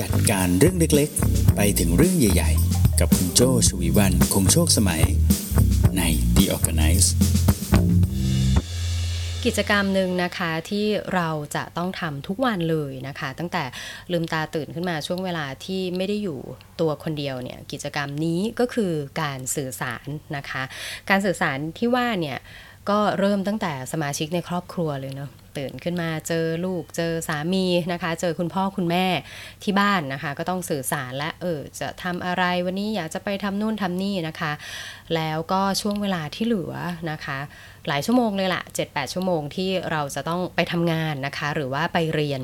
จัดการเรื่องเล็กๆ ไปถึงเรื่องใหญ่ๆ กับคุณโจชวีวันคงโชคสมัยใน The Organize กิจกรรมหนึ่งนะคะที่เราจะต้องทำทุกวันเลยนะคะ ตั้งแต่ลืมตาตื่นขึ้นมาช่วงเวลาที่ไม่ได้อยู่ตัวคนเดียวเนี่ยกิจกรรมนี้ก็คือการสื่อสารนะคะ การสื่อสารที่ว่าเนี่ยก็เริ่มตั้งแต่สมาชิกในครอบครัวเลยเนาะตื่นขึ้นมาเจอลูกเจอสามีนะคะ เจอคุณพ่อคุณแม่ที่บ้านนะคะ ก็ต้องสื่อสารและเออจะทำอะไรวันนี้อยากจะไปทำนู่นทำนี่นะคะ แล้วก็ช่วงเวลาที่เหลือนะคะ หลายชั่วโมงเลยละ7-8 ชั่วโมงที่เราจะต้องไปทำงานนะคะ หรือว่าไปเรียน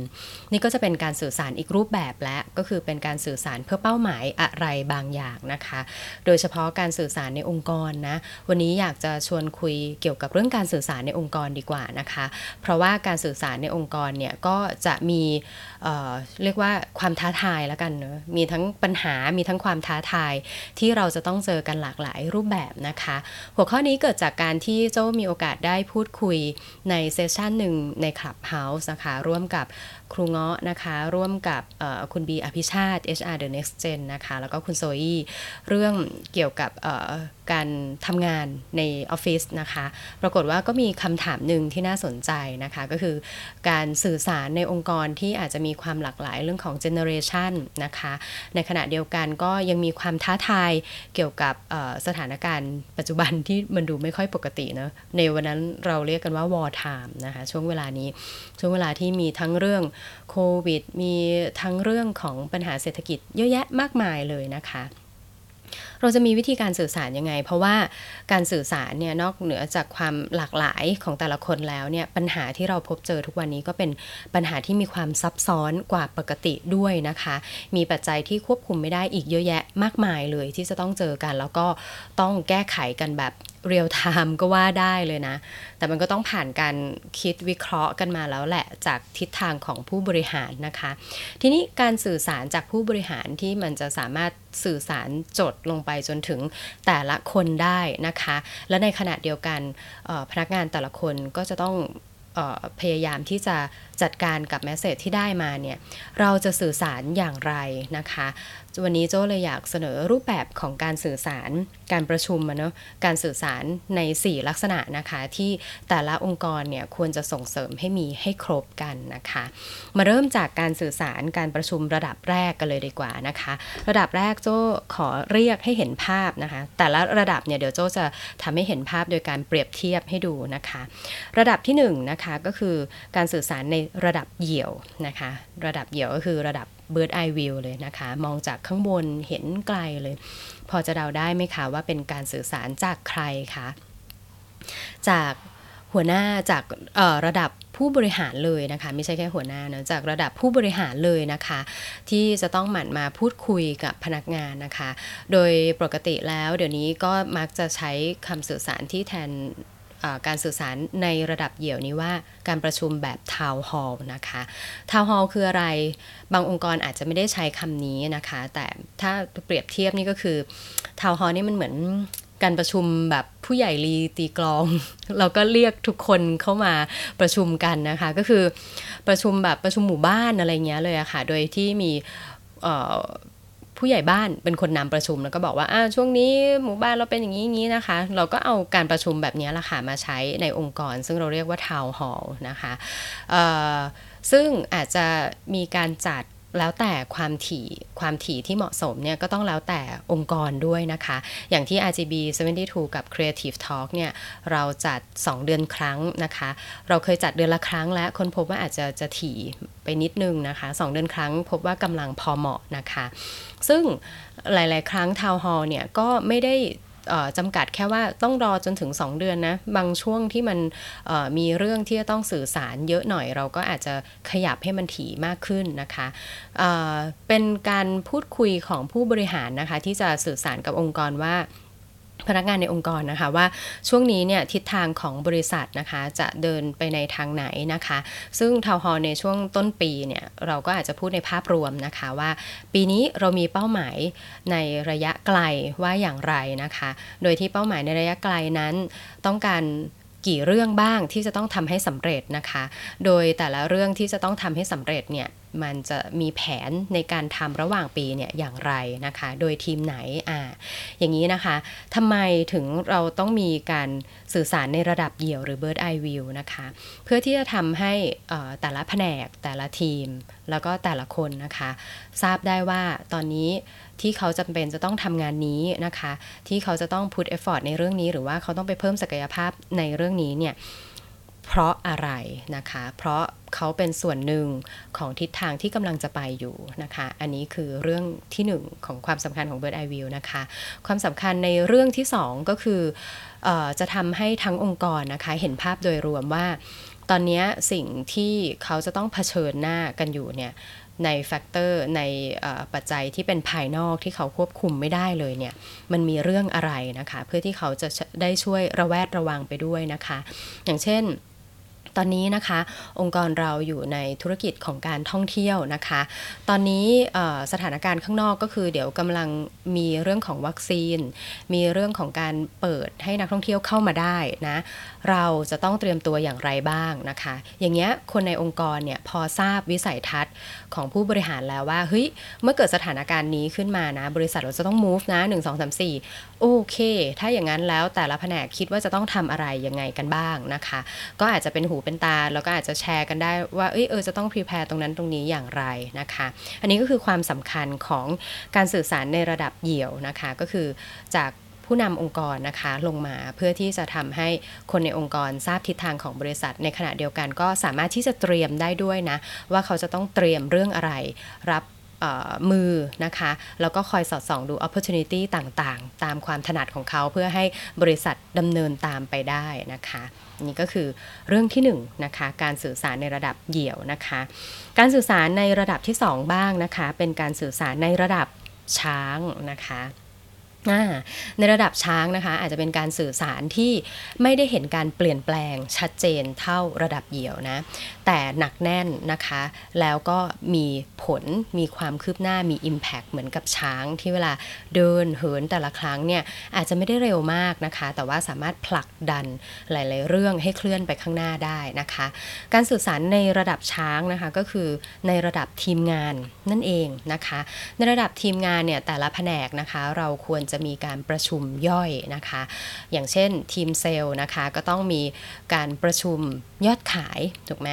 นี่ก็จะเป็นการสื่อสารอีกรูปแบบและก็คือเป็นการสื่อสารเพื่อเป้าหมายอะไรบางอย่างนะคะ โดยเฉพาะการสื่อสารในองค์กรนะวันนี้อยากจะชวนคุยเกี่ยวกับเรื่องการสื่อสารในองค์กรดีกว่านะคะ เพราะว่าการสื่อสารในองค์กรเนี่ยก็จะมีเเรียกว่าความท้าทายแล้วกันเนอะมีทั้งปัญหามีทั้งความท้าทายที่เราจะต้องเจอกันหลากหลายรูปแบบนะคะ หัวข้อนี้เกิดจากการที่โจ้มีโอกาสได้พูดคุยในเซสชันหนึ่งในคลับเฮาส์นะคะร่วมกับ ครูเงาะนะคะ ร่วมกับคุณบีอภิชาติ HR The Next Gen นะคะ แล้วก็คุณโซอี้เรื่องเกี่ยวกับการทำงานในออฟฟิศนะคะ ปรากฏว่าก็มีคำถามหนึ่งที่น่าสนใจนะคะ ก็คือการสื่อสารในองค์กรที่อาจจะมีความหลากหลายเรื่องของ generation นะคะ ในขณะเดียวกันก็ยังมีความท้าทายเกี่ยวกับสถานการณ์ปัจจุบันที่มันดูไม่ค่อยปกติเนะในวันนั้นเราเรียกกันว่า wartime นะคะ ช่วงเวลานี้ช่วงเวลาที่มีทั้งเรื่องโควิด มีทั้งเรื่องของปัญหาเศรษฐกิจเยอะแยะมากมายเลยนะคะเราจะมีวิธีการสื่อสารยังไง เพราะว่าการสื่อสารเนี่ยนอกเหนือจากความหลากหลายของแต่ละคนแล้วเนี่ยปัญหาที่เราพบเจอทุกวันนี้ก็เป็นปัญหาที่มีความซับซ้อนกว่าปกติด้วยนะคะ มีปัจจัยที่ควบคุมไม่ได้อีกเยอะแยะมากมายเลยที่จะต้องเจอกัน แล้วก็ต้องแก้ไขกันแบบ real time ก็ว่าได้เลยนะ แต่มันก็ต้องผ่านการคิดวิเคราะห์กันมาแล้วแหละจากทิศทางของผู้บริหารนะคะ ทีนี้การสื่อสารจากผู้บริหารที่มันจะสามารถสื่อสารจดลงไปจนถึงแต่ละคนได้นะคะ และในขณะเดียวกันพนักงานแต่ละคนก็จะต้องพยายามที่จะจัดการกับแมสเซจที่ได้มาเนี่ย เราจะสื่อสารอย่างไรนะคะ วันนี้โจ้เลยอยากเสนอรูปแบบของการสื่อสาร การประชุมเนาะการสื่อสารใน 4 ลักษณะนะคะที่แต่ละองค์กรเนี่ยควรจะส่งเสริมให้มีให้ครบกันนะคะ มาเริ่มจากการสื่อสารการประชุมระดับแรกกันเลยดีกว่านะคะ ระดับแรกโจ้ขอเรียกให้เห็นภาพนะคะ แต่ละระดับเนี่ยเดี๋ยวโจ้จะทำให้เห็นภาพโดยการเปรียบเทียบให้ดูนะคะ ระดับที่1นนะคะก็คือการสื่อสารในระดับเหยี่ยวนะคะ ระดับเหยี่ยวก็คือระดับ bird eye view เลยนะคะ มองจากข้างบนเห็นไกลเลย พอจะเดาได้ไหมคะว่าเป็นการสื่อสารจากใครคะจากหัวหน้าจากระดับผู้บริหารเลยนะคะ ไม่ใช่แค่หัวหน้านะจากระดับผู้บริหารเลยนะคะ ที่จะต้องหมั่นมาพูดคุยกับพนักงานนะคะ โดยปกติแล้วเดี๋ยวนี้ก็มักจะใช้คำสื่อสารที่แทน การสื่อสารในระดับเหยี่ยวนี้ว่าการประชุมแบบทาวน์ฮอลล์นะคะทาวน์ฮอลล์คืออะไร บางองค์กรอาจจะไม่ได้ใช้คำนี้นะคะ แต่ถ้าเปรียบเทียบนี่ก็คือทาวน์ฮอลล์นี่มันเหมือนการประชุมแบบผู้ใหญ่รีตีกลอง เราก็เรียกทุกคนเข้ามาประชุมกันนะคะ ก็คือประชุมแบบประชุมหมู่บ้านอะไรเงี้ยเลยอะค่ะ โดยที่มี ผู้ใหญ่บ้านเป็นคนนำประชุมแล้วก็บอกว่าช่วงนี้หมู่บ้านเราเป็นอย่างนี้นี้นะคะ เราก็เอาการประชุมแบบนี้ละค่ะมาใช้ในองค์กร ซึ่งเราเรียกว่าทาวน์ฮอลล์นะคะซึ่งอาจจะมีการจัด แล้วแต่ความถี่ความถี่ที่เหมาะสมเนี่ยก็ต้องแล้วแต่องค์กรด้วยนะคะ อย่างที่ RGB 72 กับ Creative Talk เนี่ยเราจัด 2 เดือนครั้งนะคะ เราเคยจัดเดือนละครั้งแล้วคนพบว่าอาจจะจะถี่ไปนิดนึงนะคะ 2 เดือนครั้งพบว่ากำลังพอเหมาะนะคะ ซึ่งหลาย ๆ ครั้งทาวน์ฮอลเนี่ยก็ไม่ได้ จำกัดแค่ว่าต้องรอจนถึง 2 เดือนนะ บางช่วงที่มันมีเรื่องที่จะต้องสื่อสารเยอะหน่อยเราก็อาจจะขยับให้มันถี่มากขึ้นนะคะเป็นการพูดคุยของผู้บริหารนะคะที่จะสื่อสารกับองค์กรว่า พนักงานในองค์กรนะคะว่าช่วงนี้เนี่ยทิศทางของบริษัทนะคะจะเดินไปในทางไหนนะคะ ซึ่งทาวฮอในช่วงต้นปีเนี่ยเราก็อาจจะพูดในภาพรวมนะคะว่า ปีนี้เรามีเป้าหมายในระยะไกลว่าอย่างไรนะคะ โดยที่เป้าหมายในระยะไกลนั้นต้องการกี่เรื่องบ้างที่จะต้องทำให้สำเร็จนะคะ โดยแต่ละเรื่องที่จะต้องทำให้สำเร็จเนี่ย มันจะมีแผนในการทำระหว่างปีเนี่ยอย่างไรนะคะ โดยทีมไหนอ่าอย่างนี้นะคะทำไมถึงเราต้องมีการสื่อสารในระดับเดี่ยวหรือ bird eye view นะคะ เพื่อที่จะทำให้แต่ละแผนกแต่ละทีม แล้วก็แต่ละคนนะคะ ทราบได้ว่าตอนนี้ที่เขาจำเป็นจะต้องทำงานนี้นะคะ ที่เขาจะต้อง put effort ในเรื่องนี้ หรือว่าเขาต้องไปเพิ่มศักยภาพในเรื่องนี้เนี่ย เพราะอะไรนะคะ เพราะเขาเป็นส่วนหนึ่งของทิศทางที่กำลังจะไปอยู่นะคะ อันนี้คือเรื่องที่1ของความสำคัญของ Bird Eye View นะคะ ความสำคัญในเรื่องที่2ก็คืออจะทำให้ทั้งองค์กรนะคะ เห็นภาพโดยรวมว่า ตอนนี้สิ่งที่เขาจะต้องเผชิญหน้ากันอยู่เนี่ยใน factor ในปัจจัยที่เป็นภายนอกที่เขาควบคุมไม่ได้เลยเนี่ยมันมีเรื่องอะไรนะคะ เพื่อที่เขาจะได้ช่วยระแวดระวังไปด้วยนะคะ อย่างเช่น ตอนนี้นะคะ องค์กรเราอยู่ในธุรกิจของการท่องเที่ยวนะคะ ตอนนี้สถานการณ์ข้างนอกก็คือเดี๋ยวกำลังมีเรื่องของวัคซีน มีเรื่องของการเปิดให้นักท่องเที่ยวเข้ามาได้นะเราจะต้องเตรียมตัวอย่างไรบ้างนะคะ อย่างเงี้ยคนในองค์กรเนี่ยพอทราบวิสัยทัศน์ของผู้บริหารแล้วว่าเฮ้ยเมื่อเกิดสถานการณ์นี้ขึ้นมานะ บริษัทเราจะต้อง move นะ 1 2 3 4 โอเค ถ้าอย่างนั้นแล้วแต่ละแผนกคิดว่าจะต้องทำอะไรยังไงกันบ้างนะคะ ก็อาจจะเป็นหูเป็นตา แล้วก็อาจจะแชร์กันได้ว่าเออเออจะต้อง prepare ตรงนั้นตรงนี้อย่างไรนะคะ อันนี้ก็คือความสำคัญของการสื่อสารในระดับเหี่ยวนะคะ ก็คือจากผู้นำองค์กรนะคะลงมาเพื่อที่จะทำให้คนในองค์กรทราบทิศทางของบริษัท ในขณะเดียวกันก็สามารถที่จะเตรียมได้ด้วยนะ ว่าเขาจะต้องเตรียมเรื่องอะไรรับมือนะคะ แล้วก็คอยสอดส่องดู opportunity ต่างๆ ตามความถนัดของเขาเพื่อให้บริษัทดำเนินตามไปได้นะคะ นี่ก็คือเรื่องที่1นนะคะการสื่อสารในระดับเหี่ยวนะคะ การสื่อสารในระดับที่ 2 บ้างนะคะ เป็นการสื่อสารในระดับช้างนะคะ ในระดับช้างนะคะ อาจจะเป็นการสื่อสารที่ไม่ได้เห็นการเปลี่ยนแปลงชัดเจนเท่าระดับเหี่ยวนะ แต่หนักแน่นนะคะ แล้วก็มีผลมีความคืบหน้ามี Impact เหมือนกับช้างที่เวลาเดินเหินแต่ละครั้งเนี่ยอาจจะไม่ได้เร็วมากนะคะ แต่ว่าสามารถผลักดันหลาย ๆ เรื่องให้เคลื่อนไปข้างหน้าได้นะคะ การสื่อสารในระดับช้างนะคะก็คือในระดับทีมงานนั่นเองนะคะ ในระดับทีมงานเนี่ยแต่ละแผนกนะคะ เราควรจะจะมีการประชุมย่อยนะคะ อย่างเช่นทีมเซลล์นะคะก็ต้องมีการประชุมยอดขายถูกไหม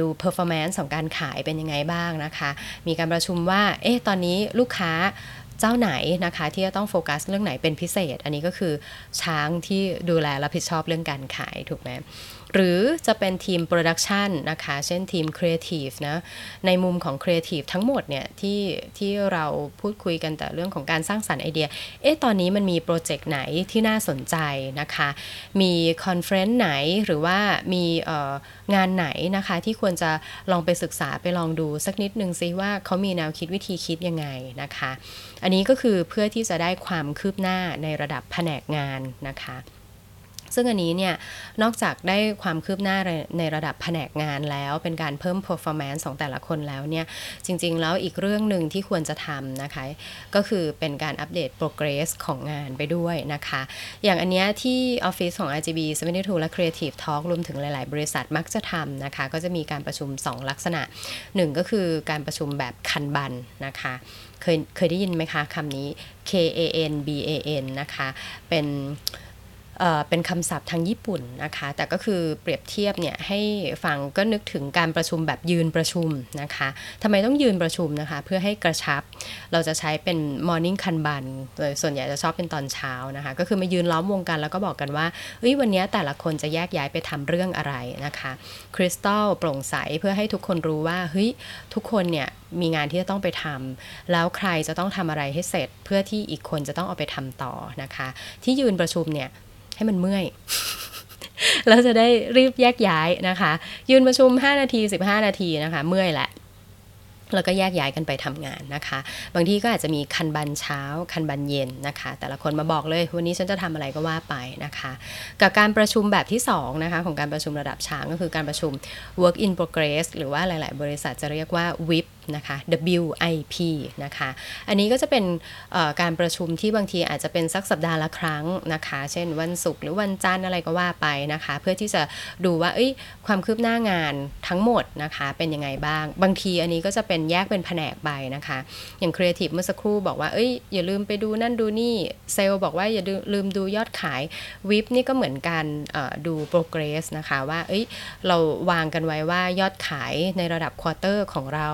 ดู performance ของการขายเป็นยังไงบ้างนะคะ มีการประชุมว่า เอ๊ะ ตอนนี้ลูกค้าเจ้าไหนนะคะ ที่จะต้องโฟกัสเรื่องไหนเป็นพิเศษ อันนี้ก็คือช้างที่ดูแลรับผิดชอบเรื่องการขายถูกไหม หรือจะเป็นทีม production นะคะ เช่นทีมครีเอทีฟนะ ในมุมของครีเอทีฟทั้งหมดเนี่ยที่ที่เราพูดคุยกันแต่เรื่องของการสร้างสรรค์ไอเดีย เอ๊ะ ตอนนี้มันมีโปรเจกต์ไหนที่น่าสนใจนะคะ มี conference ไหนหรือว่ามีงานไหนนะคะที่ควรจะลองไปศึกษาไปลองดูสักนิดนึงซิว่าเขามีแนวคิดวิธีคิดยังไงนะคะ อันนี้ก็คือเพื่อที่จะได้ความคืบหน้าในระดับแผนกงานนะคะ ซึ่งอันนี้เนี่ยนอกจากได้ความคืบหน้าในระดับแผนกงานแล้วเป็นการเพิ่ม performance ของแต่ละคนแล้วเนี่ยจริง ๆ แล้วอีกเรื่องหนึ่งที่ควรจะทำนะคะ ก็คือเป็นการอัปเดต progress ของงานไปด้วยนะคะ อย่างอันนี้ที่ออฟฟิศของ RGB 72และ Creative Talk รวมถึงหลาย ๆ บริษัทมักจะทำนะคะ ก็จะมีการประชุม 2 ลักษณะ 1 ก็คือการประชุมแบบคันบันนะคะเคยเคยได้ยินไหมคะคำนี้ K A N B A N นะคะ เป็น เป็นคำศัพท์ทางญี่ปุ่นนะคะ แต่ก็คือเปรียบเทียบเนี่ยให้ฟังก็นึกถึงการประชุมแบบยืนประชุมนะคะทำไมต้องยืนประชุมนะคะ เพื่อให้กระชับ เราจะใช้เป็น morning คันบันโดยส่วนใหญ่จะชอบเป็นตอนเช้านะคะ ก็คือมายืนล้อมวงกันแล้วก็บอกกันว่าเฮ้ยวันนี้แต่ละคนจะแยกย้ายไปทำเรื่องอะไรนะคะคริสตัลโปร่งใสเพื่อให้ทุกคนรู้ว่าเฮ้ยทุกคนเนี่ยมีงานที่จะต้องไปทำแล้วใครจะต้องทำอะไรให้เสร็จ เพื่อที่อีกคนจะต้องเอาไปทำต่อนะคะ ที่ยืนประชุมเนี่ย ให้มันเมื่อยแล้วจะได้รีบแยกย้ายนะคะ ยืนประชุม 5 นาที 15 นาทีนะคะ เมื่อยแหละ แล้วก็แยกย้ายกันไปทำงานนะคะ บางทีก็อาจจะมีคันบันเช้า คันบันเย็นนะคะ แต่ละคนมาบอกเลยวันนี้ฉันจะทำอะไรก็ว่าไปนะคะ กับการประชุมแบบที่2นะคะของการประชุมระดับช้างก็คือการประชุม work in progress หรือว่าหลาย ๆ บริษัทจะเรียกว่า WIP นะคะ WIP นะคะ อันนี้ก็จะเป็นการประชุมที่บางทีอาจจะเป็นสักสัปดาห์ละครั้งนะคะ เช่นวันศุกร์หรือวันจันทร์อะไรก็ว่าไปนะคะ เพื่อที่จะดูว่าความคืบหน้างานทั้งหมดนะคะเป็นยังไงบ้าง บางทีอันนี้ก็จะเป็นแยกเป็นแผนกไปนะคะ อย่างครีเอทีฟเมื่อสักครู่บอกว่าเอ้ยอย่าลืมไปดูนั่นดูนี่เซลล์บอกว่าอย่าลืมดูยอดขาย WIP นี่ก็เหมือนการดู progress นะคะว่าเอ้ยเราวางกันไว้ว่ายอดขายในระดับ quarter ของเรา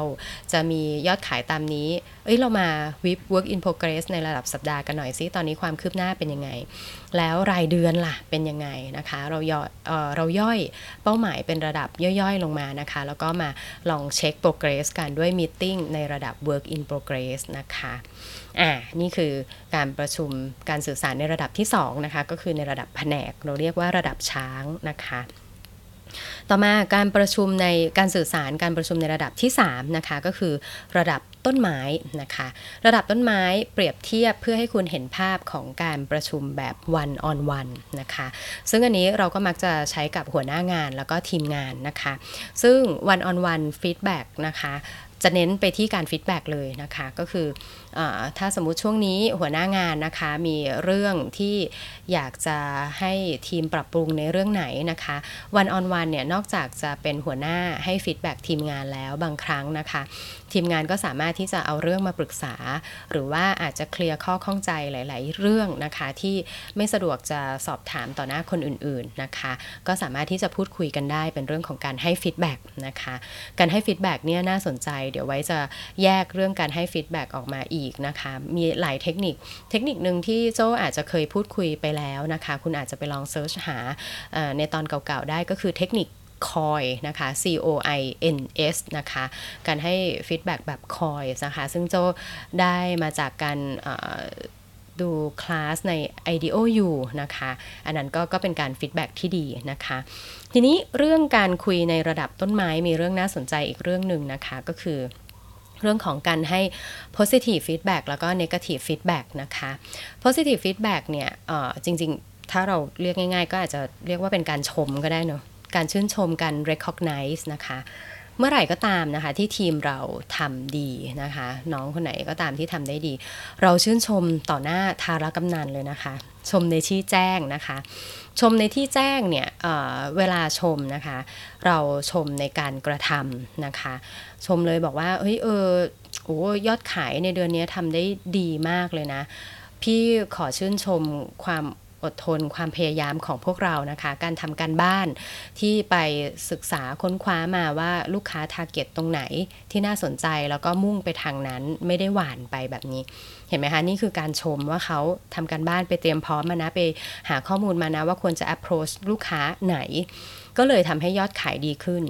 จะมียอดขายตามนี้ เอ้ยเรามา WIP work in progress ในระดับสัปดาห์กันหน่อยซิ ตอนนี้ความคืบหน้าเป็นยังไง แล้วรายเดือนล่ะเป็นยังไงนะคะ เราย่อย เราย่อยเป้าหมายเป็นระดับย่อยๆลงมานะคะ แล้วก็มาลองเช็ค progress กันด้วย meeting ในระดับ work in progress นะคะอ่านี่คือการประชุมการสื่อสารในระดับที่2นะคะก็คือในระดับแผนก เราเรียกว่าระดับช้างนะคะ ต่อมาการประชุมในการสื่อสารการประชุมในระดับที่3นะคะก็คือระดับต้นไม้นะคะ ระดับต้นไม้เปรียบเทียบเพื่อให้คุณเห็นภาพของการประชุมแบบ one on one นะคะ ซึ่งอันนี้เราก็มักจะใช้กับหัวหน้างานแล้วก็ทีมงานนะคะ ซึ่ง one on one feedback นะคะ จะเน้นไปที่การ feedback เลยนะคะ ก็คือถ้าสมมุติช่วงนี้หัวหน้างานนะคะ มีเรื่องที่อยากจะให้ทีมปรับปรุงในเรื่องไหนนะคะ one on one เนี่ยนอกจากจะเป็นหัวหน้าให้ feedback ทีมงานแล้วบางครั้งนะคะทีมงานก็สามารถที่จะเอาเรื่องมาปรึกษา หรือว่าอาจจะเคลียร์ข้อข้องใจหลาย ๆ เรื่องนะคะที่ไม่สะดวกจะสอบถามต่อหน้าคนอื่น ๆ นะคะ ก็สามารถที่จะพูดคุยกันได้เป็นเรื่องของการให้ feedbackนะคะ การให้ feedback เนี่ยน่าสนใจ เดี๋ยวไว้จะแยกเรื่องการให้ feedback ออกมาอีกนะคะ มีหลายเทคนิค เทคนิคหนึ่งที่โจอาจจะเคยพูดคุยไปแล้วนะคะ คุณอาจจะไปลอง search หาในตอนเก่า ๆ ได้ก็คือเทคนิค COIN นะคะ C O I N S นะคะ การให้ feedback แบบ COIN นะคะ ซึ่งโจได้มาจากการดูคลาสใน ido u นะคะ อันนั้นก็ก็เป็นการ feedback ที่ดีนะคะ ทีนี้เรื่องการคุยในระดับต้นไม้มีเรื่องน่าสนใจอีกเรื่องหนึ่งนะคะ ก็คือเรื่องของการให้ positive feedback แล้วก็ negative feedback นะคะ positive feedback เนี่ยจริง ๆ ถ้าเราเรียกง่าย ๆ ก็อาจจะเรียกว่าเป็นการชมก็ได้เนาะ การชื่นชมการ recognize นะคะ เมื่อไหร่ก็ตามนะคะที่ทีมเราทำดีนะคะ น้องคนไหนก็ตามที่ทำได้ดี เราชื่นชมต่อหน้าทารกำนันเลยนะคะ ชมในที่แจ้งนะคะ ชมในที่แจ้งเนี่ยเเวลาชมนะคะ เราชมในการกระทำนะคะ ชมเลยบอกว่าเฮ้ยเออโอ้ยอดขายในเดือนนี้ทำได้ดีมากเลยนะ พี่ขอชื่นชมความ อดทนความพยายามของพวกเรานะคะ การทำการบ้านที่ไปศึกษาค้นคว้ามาว่าลูกค้าทาร์เก็ตตรงไหนที่น่าสนใจแล้วก็มุ่งไปทางนั้นไม่ได้หวานไปแบบนี้ เห็นไหมคะ นี่คือการชมว่าเขาทำการบ้านไปเตรียมพร้อมมานะไปหาข้อมูลมานะว่าควรจะ approach ลูกค้าไหน ก็เลยทำให้ยอดขายดีขึ้น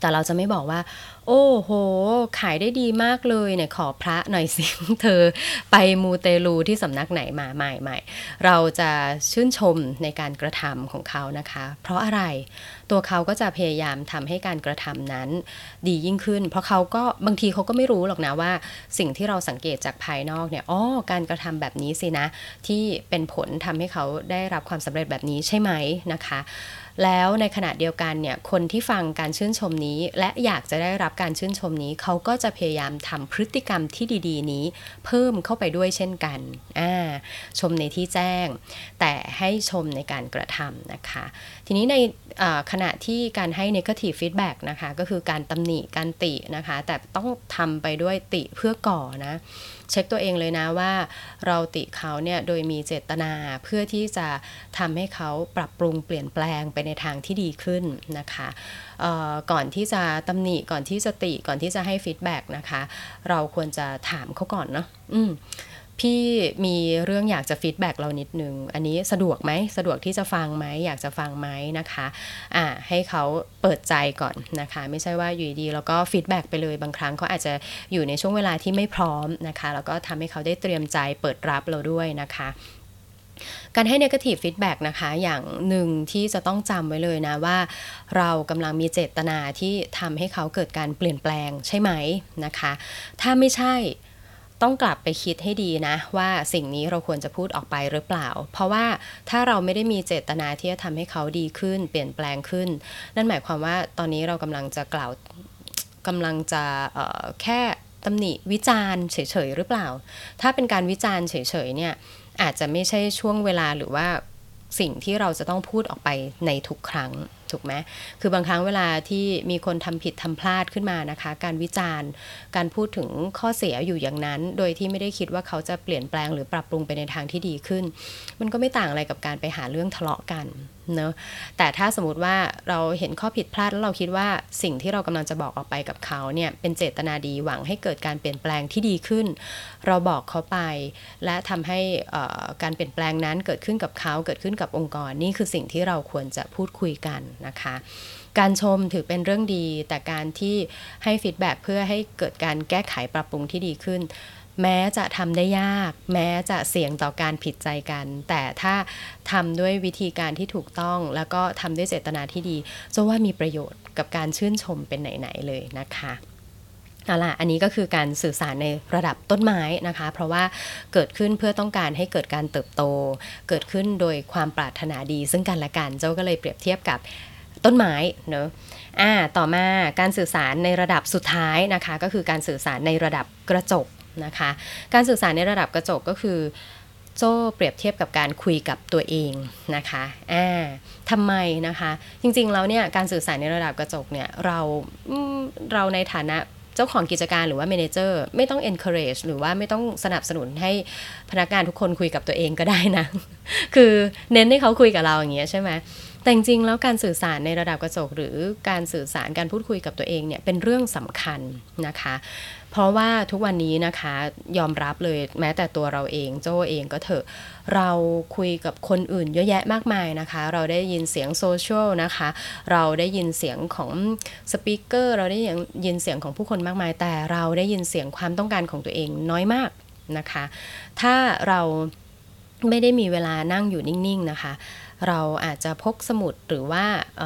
แต่เราจะไม่บอกว่า โอ้โห ขายได้ดีมากเลยเนี่ยขอพระหน่อยสิเธอไปมูเตลูที่สำนักไหนมาใหม่ๆเราจะชื่นชมในการกระทำของเขานะคะ เพราะอะไร ตัวเขาก็จะพยายามทำให้การกระทำนั้นดียิ่งขึ้น เพราะเขาก็บางทีเขาก็ไม่รู้หรอกนะว่า สิ่งที่เราสังเกตจากภายนอกเนี่ยอ๋อการกระทำแบบนี้สินะ ที่เป็นผลทำให้เขาได้รับความสำเร็จแบบนี้ใช่ไหมนะคะแล้วในขณะเดียวกันเนี่ยคนที่ฟังการชื่นชมนี้ และอยากจะได้รับการชื่นชมนี้ เขาก็จะพยายามทำพฤติกรรมที่ดี ๆ นี้ เพิ่มเข้าไปด้วยเช่นกันอ่าชมในที่แจ้ง แต่ให้ชมในการกระทำนะคะ ทีนี้ในขณะที่การให้ negative feedback นะคะ ก็คือการตำหนิการตินะคะ แต่ต้องทำไปด้วยติเพื่อก่อนะ เช็คตัวเองเลยนะว่าเราติเขาเนี่ยโดยมีเจตนาเพื่อที่จะทำให้เขาปรับปรุงเปลี่ยนแปลงไปในทางที่ดีขึ้นนะคะก่อนที่จะตำหนิก่อนที่จะติก่อนที่จะให้ฟีดแบ็กนะคะ เราควรจะถามเขาก่อนเนาะ พี่มีเรื่องอยากจะ feedback เรานิดนึง อันนี้สะดวกไหมสะดวกที่จะฟังไหมอยากจะฟังไหมนะคะอ่าให้เขาเปิดใจก่อนนะคะ ไม่ใช่ว่าอยู่ดีแล้วก็ feedback ไปเลยบางครั้งเขาอาจจะอยู่ในช่วงเวลาที่ไม่พร้อมนะคะ แล้วก็ทำให้เขาได้เตรียมใจเปิดรับเราด้วยนะคะการให้ negative feedback นะคะ อย่างหนึ่งที่จะต้องจำไว้เลยนะว่า เรากำลังมีเจตนาที่ทำให้เขาเกิดการเปลี่ยนแปลงใช่ไหมนะคะ ถ้าไม่ใช่ ต้องกลับไปคิดให้ดีนะ ว่าสิ่งนี้เราควรจะพูดออกไปหรือเปล่า เพราะว่าถ้าเราไม่ได้มีเจตนาที่จะทำให้เขาดีขึ้น เปลี่ยนแปลงขึ้น นั่นหมายความว่าตอนนี้เรากำลังจะกล่าวกำลังจะแค่ตำหนิวิจารณ์เฉยๆหรือเปล่า ถ้าเป็นการวิจารณ์เฉยๆเนี่ยอาจจะไม่ใช่ช่วงเวลาหรือว่าสิ่งที่เราจะต้องพูดออกไปในทุกครั้ง ถูกไหมคือบางครั้งเวลาที่มีคนทำผิดทำพลาดขึ้นมานะคะ การวิจารณ์ การพูดถึงข้อเสียอยู่อย่างนั้น โดยที่ไม่ได้คิดว่าเขาจะเปลี่ยนแปลงหรือปรับปรุงไปในทางที่ดีขึ้น มันก็ไม่ต่างอะไรกับการไปหาเรื่องทะเลาะกันเนอะแต่ถ้าสมมติว่าเราเห็นข้อผิดพลาดแล้วเราคิดว่าสิ่งที่เรากำลังจะบอกออกไปกับเขาเนี่ยเป็นเจตนาดีหวังให้เกิดการเปลี่ยนแปลงที่ดีขึ้น เราบอกเขาไป และทำให้การเปลี่ยนแปลงนั้นเกิดขึ้นกับเขาเกิดขึ้นกับองค์กรนี่คือสิ่งที่เราควรจะพูดคุยกันนะคะ การชมถือเป็นเรื่องดี แต่การที่ให้ฟีดแบ็เพื่อให้เกิดการแก้ไขปรับปรุงที่ดีขึ้น แม้จะทำได้ยาก แม้จะเสี่ยงต่อการผิดใจกัน แต่ถ้าทำด้วยวิธีการที่ถูกต้อง แล้วก็ทำด้วยเจตนาที่ดีจะว่ามีประโยชน์กับการชื่นชมเป็นไหนๆเลยนะคะเอาล่ะอันนี้ก็คือการสื่อสารในระดับต้นไม้นะคะ เพราะว่าเกิดขึ้นเพื่อต้องการให้เกิดการเติบโต เกิดขึ้นโดยความปรารถนาดีซึ่งกันและกัน เจ้าก็เลยเปรียบเทียบกับ ต้นไม้เนอะอ่าต่อมาการสื่อสารในระดับสุดท้ายนะคะ ก็คือการสื่อสารในระดับกระจกนะคะ การสื่อสารในระดับกระจกก็คือโจ้เปรียบเทียบกับการคุยกับตัวเองนะคะอ่าทำไมนะคะ จริงๆแล้วเนี่ยการสื่อสารในระดับกระจกเนี่ยเราเราในฐานะเจ้าของกิจการหรือว่าเมนเจอร์ไม่ต้อง encourage หรือว่าไม่ต้องสนับสนุนให้พนักงานทุกคนคุยกับตัวเองก็ได้นะ คือเน้นให้เขาคุยกับเราอย่างเงี้ยใช่ไหม แต่จริงแล้วการสื่อสารในระดับกระจก หรือการสื่อสารการพูดคุยกับตัวเองเนี่ยเป็นเรื่องสำคัญนะคะ เพราะว่าทุกวันนี้นะคะยอมรับเลยแม้แต่ตัวเราเองโจ้เองก็เถอะ เราคุยกับคนอื่นเยอะแยะมากมายนะคะ เราได้ยินเสียงโซเชียลนะคะ เราได้ยินเสียงของ speaker เราได้ยินเสียงของผู้คนมากมาย แต่เราได้ยินเสียงความต้องการของตัวเองน้อยมากนะคะ ถ้าเราไม่ได้มีเวลานั่งอยู่นิ่งๆนะคะ เราอาจจะพกสมุดหรือว่าอ,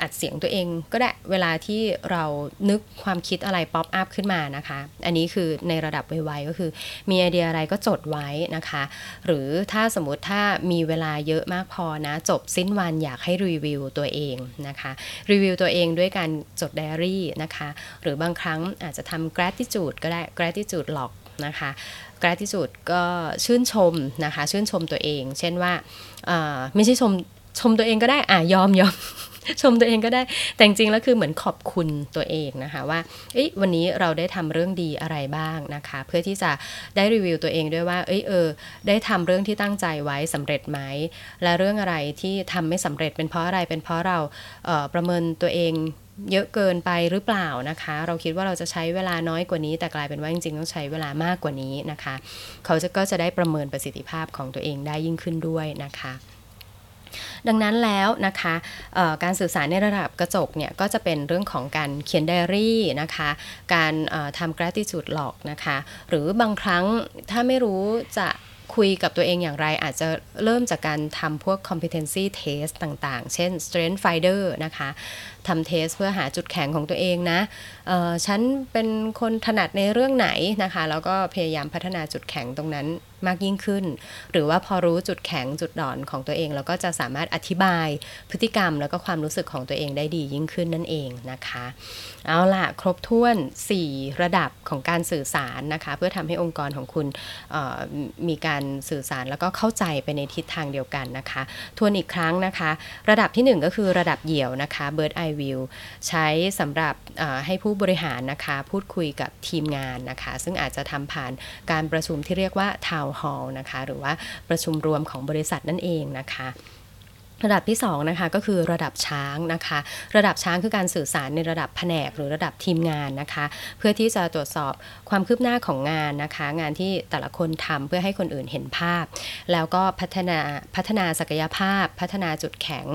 อัดเสียงตัวเองก็ได้เวลาที่เรานึกความคิดอะไร pop up ขึ้นมานะคะ อันนี้คือในระดับไวๆก็คือ มีไอเดียอะไรก็จดไว้นะคะ หรือถ้าสมมติถ้ามีเวลาเยอะมากพอนะ จบสิ้นวันอยากให้รีวิวตัวเองนะคะ รีวิวตัวเองด้วยการจดไดอารี่นะคะ หรือบางครั้งอาจจะทำ gratitude ก็ได้ gratitude log นะคะ gratitude ก็ชื่นชมนะคะ ชื่นชมตัวเอง เช่นว่า ไม่ใช่ชมชมตัวเองก็ได้อะยอมยอม ชมตัวเองก็ได้ แต่จริงแล้วคือเหมือนขอบคุณตัวเองนะคะว่าเอ้ยวันนี้เราได้ทำเรื่องดีอะไรบ้างนะคะ เพื่อที่จะได้รีวิวตัวเองด้วยว่า เอ้ยเออ ได้ทำเรื่องที่ตั้งใจไว้สำเร็จไหม และเรื่องอะไรที่ทำไม่สำเร็จเป็นเพราะอะไร เป็นเพราะเราเออประเมินตัวเองเยอะเกินไปหรือเปล่านะคะ เราคิดว่าเราจะใช้เวลาน้อยกว่านี้ แต่กลายเป็นว่าจริงๆต้องใช้เวลามากกว่านี้นะคะ เขาจะก็จะได้ประเมินประสิทธิภาพของตัวเองได้ยิ่งขึ้นด้วยนะคะ ดังนั้นแล้วนะคะการสื่อสารในระดับกระจกเนี่ยก็จะเป็นเรื่องของการเขียนไดอารี่นะคะการทำ gratitude log นะคะหรือบางครั้งถ้าไม่รู้จะคุยกับตัวเองอย่างไรอาจจะเริ่มจากการทำพวก competency test ต่างๆ เช่น strength finder นะคะทำเทสเพื่อหาจุดแข็งของตัวเองนะฉันเป็นคนถนัดในเรื่องไหนนะคะ แล้วก็พยายามพัฒนาจุดแข็งตรงนั้น มากยิ่งขึ้น หรือว่าพอรู้จุดแข็งจุดด่อนของตัวเอง แล้วก็จะสามารถอธิบายพฤติกรรม แล้วก็ความรู้สึกของตัวเองได้ดียิ่งขึ้นนั่นเองนะคะ เอาล่ะ ครบถ้วน 4 ระดับของการสื่อสารนะคะ เพื่อทำให้องค์กรของคุณมีการสื่อสารแล้วก็เข้าใจไปในทิศทางเดียวกันนะคะ ทวนอีกครั้งนะคะ ระดับทีหนึ่1 ก็คือระดับเหยี่ยวนะคะ Bird Eye View ใช้สำหรับให้ผู้บริหารนะคะ พูดคุยกับทีมงานนะคะ ซึ่งอาจจะทำผ่านการประชุมที่เรียกว่า Town ฮอล์นะคะ หรือว่าประชุมรวมของบริษัทนั่นเองนะคะ ระดับที่2นะคะก็คือระดับช้างนะคะ ระดับช้างคือการสื่อสารในระดับแผนกหรือระดับทีมงานนะคะ เพื่อที่จะตรวจสอบความคืบหน้าของงานนะคะ งานที่แต่ละคนทำเพื่อให้คนอื่นเห็นภาพ แล้วก็พัฒนาพัฒนาศักยภาพ พัฒนาจุดแข็ง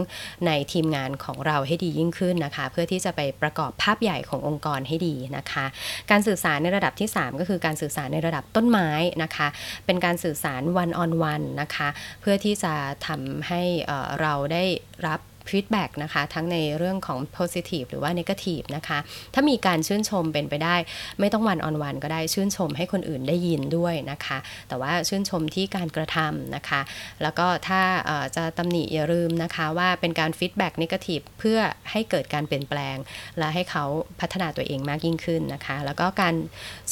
ในทีมงานของเราให้ดียิ่งขึ้นนะคะ เพื่อที่จะไปประกอบภาพใหญ่ขององค์กรให้ดีนะคะ การสื่อสารในระดับที่ 3 ก็คือการสื่อสารในระดับต้นไม้นะคะ เป็นการสื่อสาร one on one นนะคะ เพื่อที่จะทำให้เราได้รับ feedback นะคะ ทั้งในเรื่องของ positive หรือว่า negative นะคะ ถ้ามีการชื่นชมเป็นไปได้ ไม่ต้องวันออนวันก็ได้ชื่นชมให้คนอื่นได้ยินด้วยนะคะ แต่ว่าชื่นชมที่การกระทำนะคะ แล้วก็ถ้าจะตำหนิอย่าลืมนะคะว่าเป็นการ feedback negative เพื่อให้เกิดการเปลี่ยนแปลง และให้เขาพัฒนาตัวเองมากยิ่งขึ้นนะคะ แล้วก็การ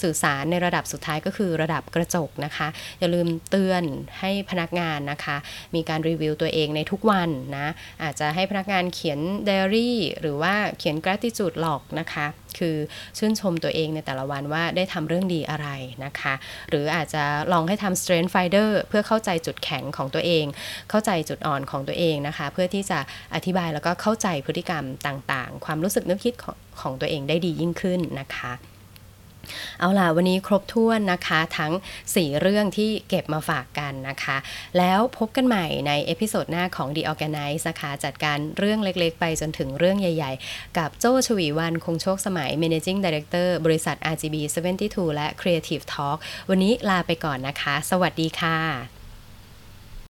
สื่อสารในระดับสุดท้ายก็คือระดับกระจกนะคะ อย่าลืมเตือนให้พนักงานนะคะ มีการรีวิวตัวเองในทุกวันนะอาจจะให้พนักงานเขียนไดอารี่หรือว่าเขียน gratitude log นะคะ คือชื่นชมตัวเองในแต่ละวันว่าได้ทำเรื่องดีอะไรนะคะ หรืออาจจะลองให้ทำ strength finder เพื่อเข้าใจจุดแข็งของตัวเอง เข้าใจจุดอ่อนของตัวเองนะคะ เพื่อที่จะอธิบายแล้วก็เข้าใจพฤติกรรมต่างๆ ความรู้สึกนึกคิดของของตัวเองได้ดียิ่งขึ้นนะคะ เอาล่ะวันนี้ครบถ้วนนะคะทั้ง 4 เรื่องที่เก็บมาฝากกันนะคะ แล้วพบกันใหม่ใน episode หน้าของ The ORGANICE นะคะจัดการเรื่องเล็กๆ ไปจนถึงเรื่องใหญ่ ๆ กับโจชวีวันคงโชคสมัย Managing Director บริษัท RGB 72 และ Creative Talk วันนี้ลาไปก่อนนะคะ สวัสดีค่ะ